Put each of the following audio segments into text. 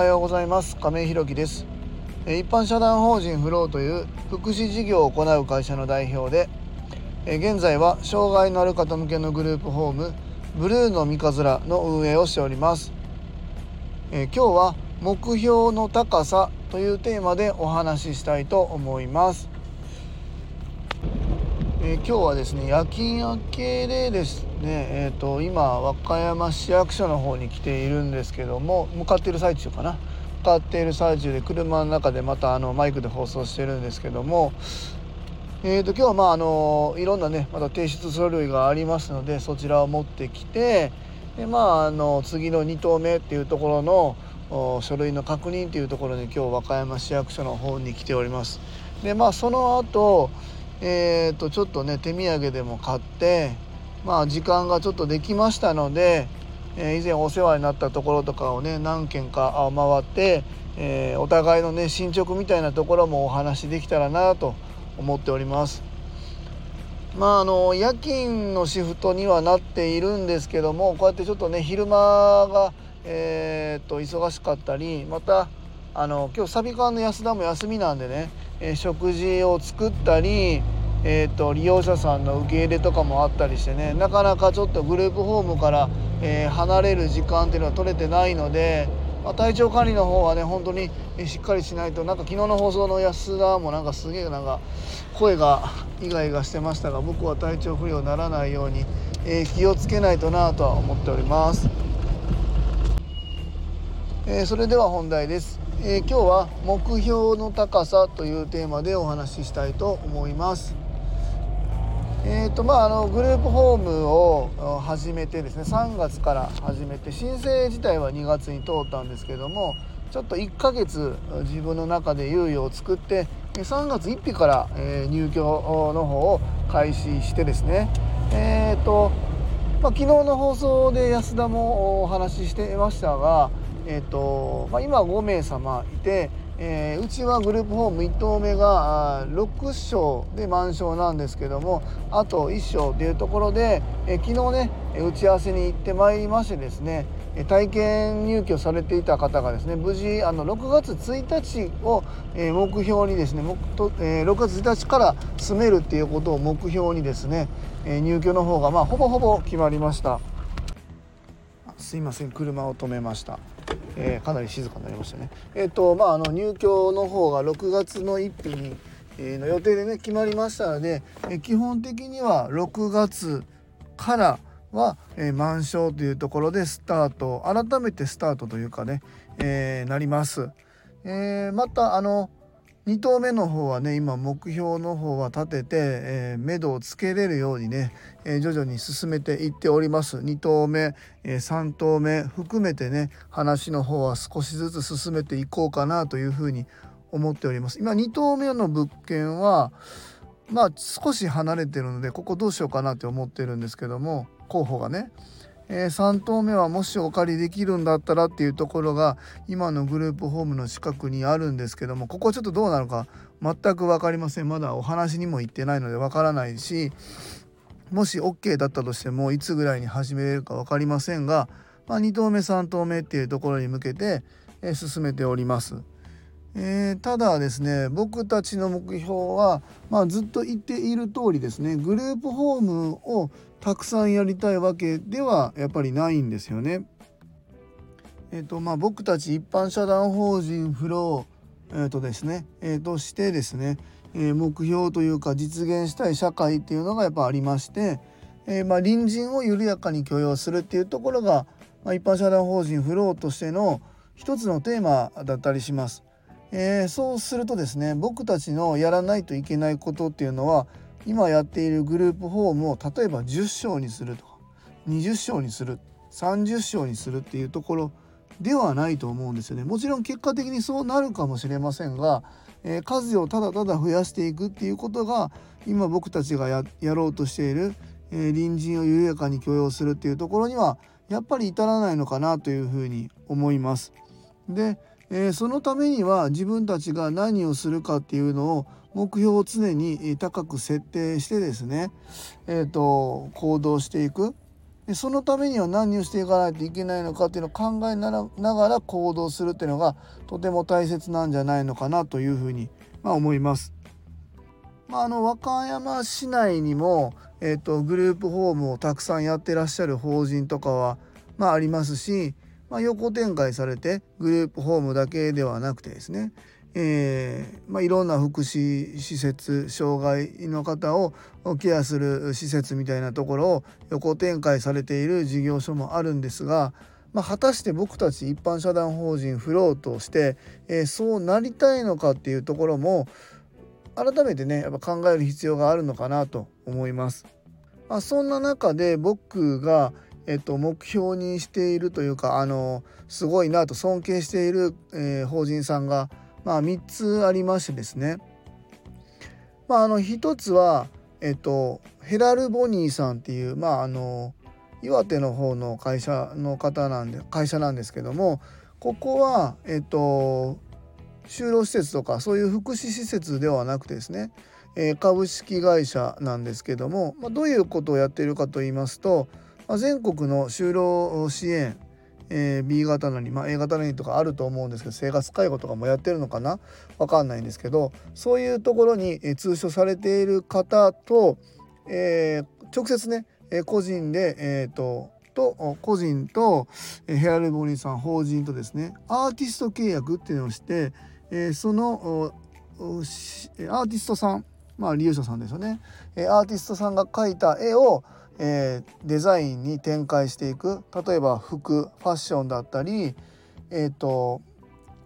はようございます。亀井ひろきです。一般社団法人フローという福祉事業を行う会社の代表で現在は障害のある方向けのグループホームブルーの三日面の運営をしております。今日は目標の高さというテーマでお話ししたいと思います。えー、今日はですね夜勤明けでですね、えーと、今和歌山市役所の方に来ているんですけども向かっている最中かな向かっている最中で車の中でまたあのマイクで放送してるんですけども、えーと、今日はまああのいろんなねまた提出書類がありますのでそちらを持ってきてでまああの次の2投目っていうところの書類の確認というところに今日和歌山市役所の方に来ております。でまあその後えー、とちょっとね手土産でも買ってまあ時間がちょっとできましたので、えー、以前お世話になったところとかをね何軒か回って、えー、お互いのね進捗みたいなところもお話できたらなと思っております。まああの夜勤のシフトにはなっているんですけどもこうやってちょっとね昼間が、えー、と忙しかったりまたあの今日サビ館の安田も休みなんでねえ食事を作ったり、えーと、利用者さんの受け入れとかもあったりしてねなかなかちょっとグループホームから、えー、離れる時間っていうのは取れてないので、まあ、体調管理の方はね本当にしっかりしないとなんか昨日の放送の安田もなんかすげえなんか声がイガイガしてましたが僕は体調不良にならないように、えー、気をつけないとなとは思っております。えー、それでは本題です。え、今日は目標の高さというテーマでお話ししたいと思います。えーとまあ、あのグループホームを始めてですね3月から始めて申請自体は2月に通ったんですけどもちょっと1ヶ月自分の中で猶予を作って3月1日から、え入居の方を開始してですねえーと、まあ、昨日の放送で安田もお話ししてましたがえーとまあ、今5名様いて、えー、うちはグループホーム1棟目が6床で満床なんですけどもあと1床というところで、えー、昨日ね打ち合わせに行ってまいりましてですね体験入居されていた方がですね無事あの6月1日を目標にですね6月1日から住めるっていうことを目標にですね入居の方がまあほぼほぼ決まりました。すいません車を止めました。えー、かなり静かになりましたね。えっ、ー、とまああの入居の方が6月の1日に、えー、の予定でね決まりましたので、え基本的には6月からは、え満床というところでスタート改めてスタートというかね、えなります。えまたあの2投目の方はね今目標の方は立てて、えー、目処をつけれるようにね、えー、徐々に進めていっております。2投目、えー、3投目含めてね話の方は少しずつ進めていこうかなというふうに思っております。今2投目の物件はまあ少し離れてるのでここどうしようかなって思ってるんですけども候補がねえー、3棟目はもしお借りできるんだったらっていうところが今のグループホームの近くにあるんですけどもここちょっとどうなるか全く分かりませんまだお話にも行ってないので分からないしもし OK だったとしてもいつぐらいに始めれるか分かりませんが、まあ、2棟目3棟目っていうところに向けて、えー、進めております。えー、ただですね僕たちの目標は、まあ、ずっと言っている通りですねグループホームをたくさんやりたいわけではやっぱりないんですよね。えーとまあ、僕たち一般社団法人フロー、えーとですねえー、としてですね、えー、目標というか実現したい社会っていうのがやっぱありまして、えー、まあ、隣人を緩やかに許容するっていうところが、まあ、一般社団法人フローとしての一つのテーマだったりします。えー、そうするとですね僕たちのやらないといけないことっていうのは今やっているグループホームを例えば10床にするとか20床にする30床にするっていうところではないと思うんですよね。もちろん結果的にそうなるかもしれませんが、えー、数をただただ増やしていくっていうことが今僕たちがやろうとしている、えー、隣人を緩やかに許容するっていうところにはやっぱり至らないのかなというふうに思います。でえ、そのためには自分たちが何をするかっていうのを目標を常に高く設定してですね、えーと、行動していく、そのためには何をしていかないといけないのかっていうのを考えながら行動するっていうのがとても大切なんじゃないのかなというふうに、まあ、思います。まあ、あの和歌山市内にも、えーと、グループホームをたくさんやってらっしゃる法人とかは、まあ、ありますし、まあ、横展開されてグループホームだけではなくてですね、えー、まあ、いろんな福祉施設障害の方をケアする施設みたいなところを横展開されている事業所もあるんですが、まあ、果たして僕たち一般社団法人フローとして、えー、そうなりたいのかっていうところも改めてねやっぱ考える必要があるのかなと思います。まあ、そんな中で僕がえっと、目標にしているというかあのすごいなと尊敬している、えー、法人さんがまあ、3つありましてですね、まあ、あの1つは、えっと、ヘラル・ボニーさんっていう、まあ、あの岩手の方の会社の方なんで会社なんですけどもここは、えっと、就労施設とかそういう福祉施設ではなくてですね、えー、株式会社なんですけども、まあ、どういうことをやっているかと言いますと、ま、全国の就労支援えー、B 型なり、まあ、A 型なりとかあると思うんですけど生活介護とかもやってるのかな？わかんないんですけどそういうところに、えー、通所されている方と、えー、直接ね、え個人で、えーと、と個人と、えヘアルボニーさん法人とですねアーティスト契約っていうのをして、えそのアーティストさんまあ利用者さんですよね、えアーティストさんが描いた絵をえー、デザインに展開していく例えば服ファッションだったり、えーと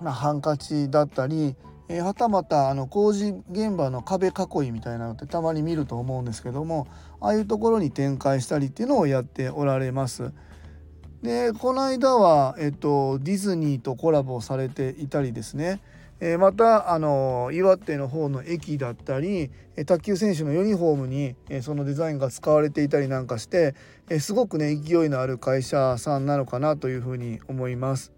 まあ、ハンカチだったり、えー、はたまたあの工事現場の壁囲いみたいなのってたまに見ると思うんですけどもああいうところに展開したりっていうのをやっておられます。でこの間は、えっと、ディズニーとコラボされていたりですねえまたあの岩手の方の駅だったり卓球選手のユニフォームにそのデザインが使われていたりなんかしてすごくね勢いのある会社さんなのかなというふうに思います。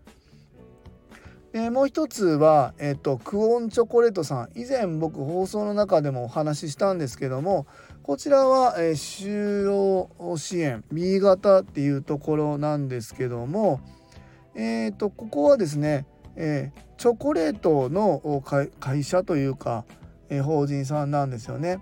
でもう一つは、えっと、クオンチョコレートさん以前僕放送の中でもお話ししたんですけどもこちらは、えー、就労支援 B 型っていうところなんですけどもえっ、とここはですねえー、チョコレートの会社というか、えー、法人さんなんですよね。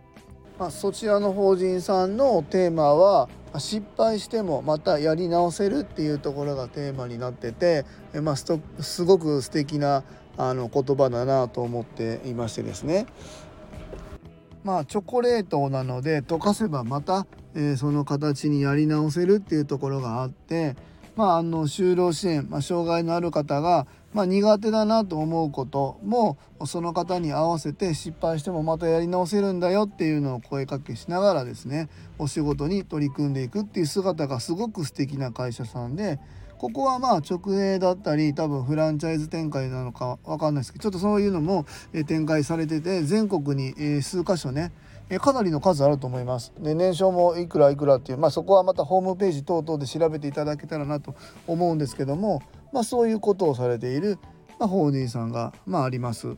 まあ、そちらの法人さんのテーマは失敗してもまたやり直せるっていうところがテーマになってて、えー、まあ、すごく素敵なあの言葉だなと思っていましてですね。まあチョコレートなので溶かせばまた、えー、その形にやり直せるっていうところがあって、まあ、あの就労支援、まあ、障害のある方がまあ、苦手だなと思うこともその方に合わせて失敗してもまたやり直せるんだよっていうのを声かけしながらですねお仕事に取り組んでいくっていう姿がすごく素敵な会社さんでここはまあ直営だったり多分フランチャイズ展開なのか分かんないですけどちょっとそういうのも展開されてて全国に数箇所ねえかなりの数あると思います。で年商もいくらいくらっていう、まあ、そこはまたホームページ等々で調べていただけたらなと思うんですけどもまあ、そういうことをされている、まあ、法人さんが、まあ、あります。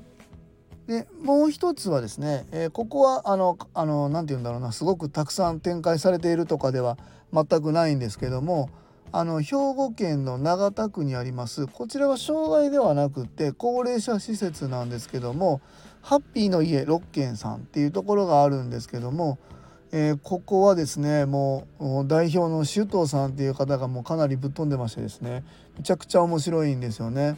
でもう一つはですね、えー、ここはあのあのなて言うんだろうなすごくたくさん展開されているとかでは全くないんですけどもあの兵庫県の長田区にありますこちらは障害ではなくって高齢者施設なんですけどもハッピーの家6軒さんっていうところがあるんですけどもえー、ここはですねもう代表の周東さんっていう方がもうかなりぶっ飛んでましてですねめちゃくちゃ面白いんですよね。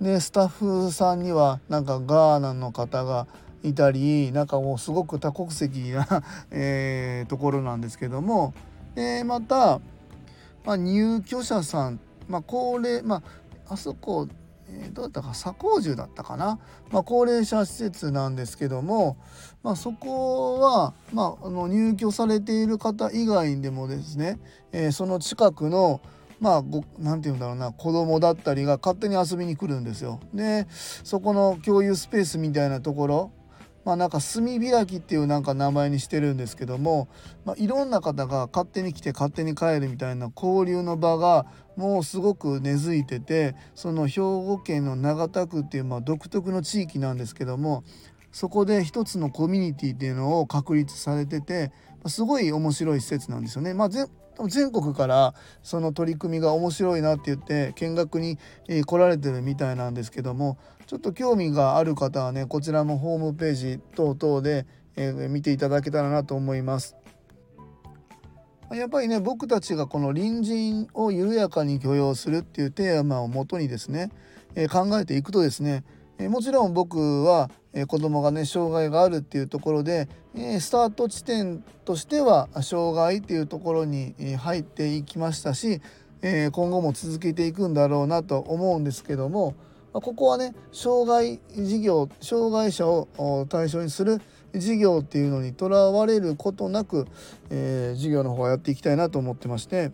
でスタッフさんにはなんかガーナの方がいたりなんかもうすごく多国籍な え、ところなんですけどもでまた、まあ、入居者さん、まあ、高齢まああそこえー、どうだったか左高住だったかな、まあ、高齢者施設なんですけども、まあ、そこは、まあ、あの入居されている方以外でもですね、えー、その近くのまあ何て言うんだろうな子供だったりが勝手に遊びに来るんですよ。でそこの共有スペースみたいなところまあなんか炭開きっていうなんか名前にしてるんですけども、まあ、いろんな方が勝手に来て勝手に帰るみたいな交流の場がもうすごく根付いててその兵庫県の長田区っていうまあ独特の地域なんですけどもそこで一つのコミュニティっていうのを確立されてて、すごい面白い施設なんですよね。まあ、全国からその取り組みが面白いなって言って見学に来られてるみたいなんですけどもちょっと興味がある方はねこちらもホームページ等々で見ていただけたらなと思います。やっぱりね僕たちがこの隣人を緩やかに許容するっていうテーマをもとにですね、え考えていくとですね、えもちろん僕は、え子供がね障害があるっていうところで、えスタート地点としては障害っていうところに入っていきましたし、え今後も続けていくんだろうなと思うんですけどもまここはね障害事業障害者を対象にする事業っていうのにとらわれることなく、えー、事業の方はやっていきたいなと思ってまして、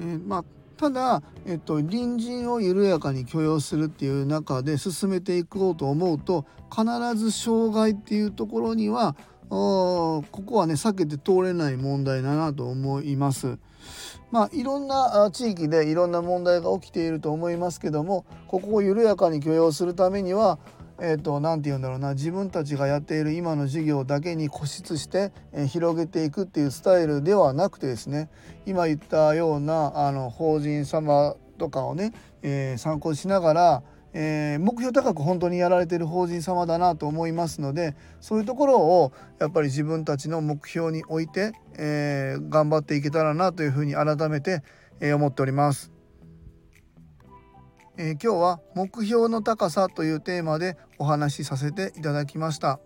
えー、まあただ、えっと、隣人を緩やかに許容するっていう中で進めていこうと思うと必ず障害っていうところにはここはね避けて通れない問題だなと思います。まあいろんな地域でいろんな問題が起きていると思いますけどもここを緩やかに許容するためにはえーと、何て言うんだろうな自分たちがやっている今の事業だけに固執して、えー、広げていくっていうスタイルではなくてですね今言ったようなあの法人様とかをね、えー、参考しながら、えー、目標高く本当にやられてる法人様だなと思いますのでそういうところをやっぱり自分たちの目標に置いて、え頑張っていけたらなというふうに改めて、え思っております。えー、今日は目標の高さというテーマでお話しさせていただきました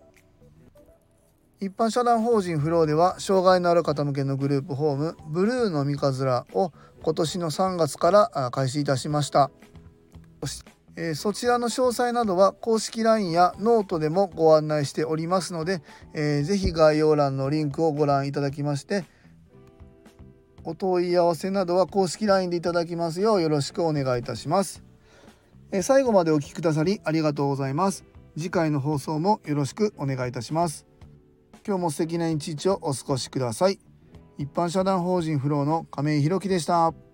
一般社団法人フローでは障害のある方向けのグループホームブルーの三日面を今年の3月から開始いたしましたえ、そちらの詳細などは公式 LINE やノートでもご案内しておりますので、えー、ぜひ概要欄のリンクをご覧いただきましてお問い合わせなどは公式 LINE でいただきますようよろしくお願いいたします。え最後までお聴きくださりありがとうございます。次回の放送もよろしくお願いいたします。今日も素敵な一日をお過ごしください。一般社団法人フローの亀井弘樹でした。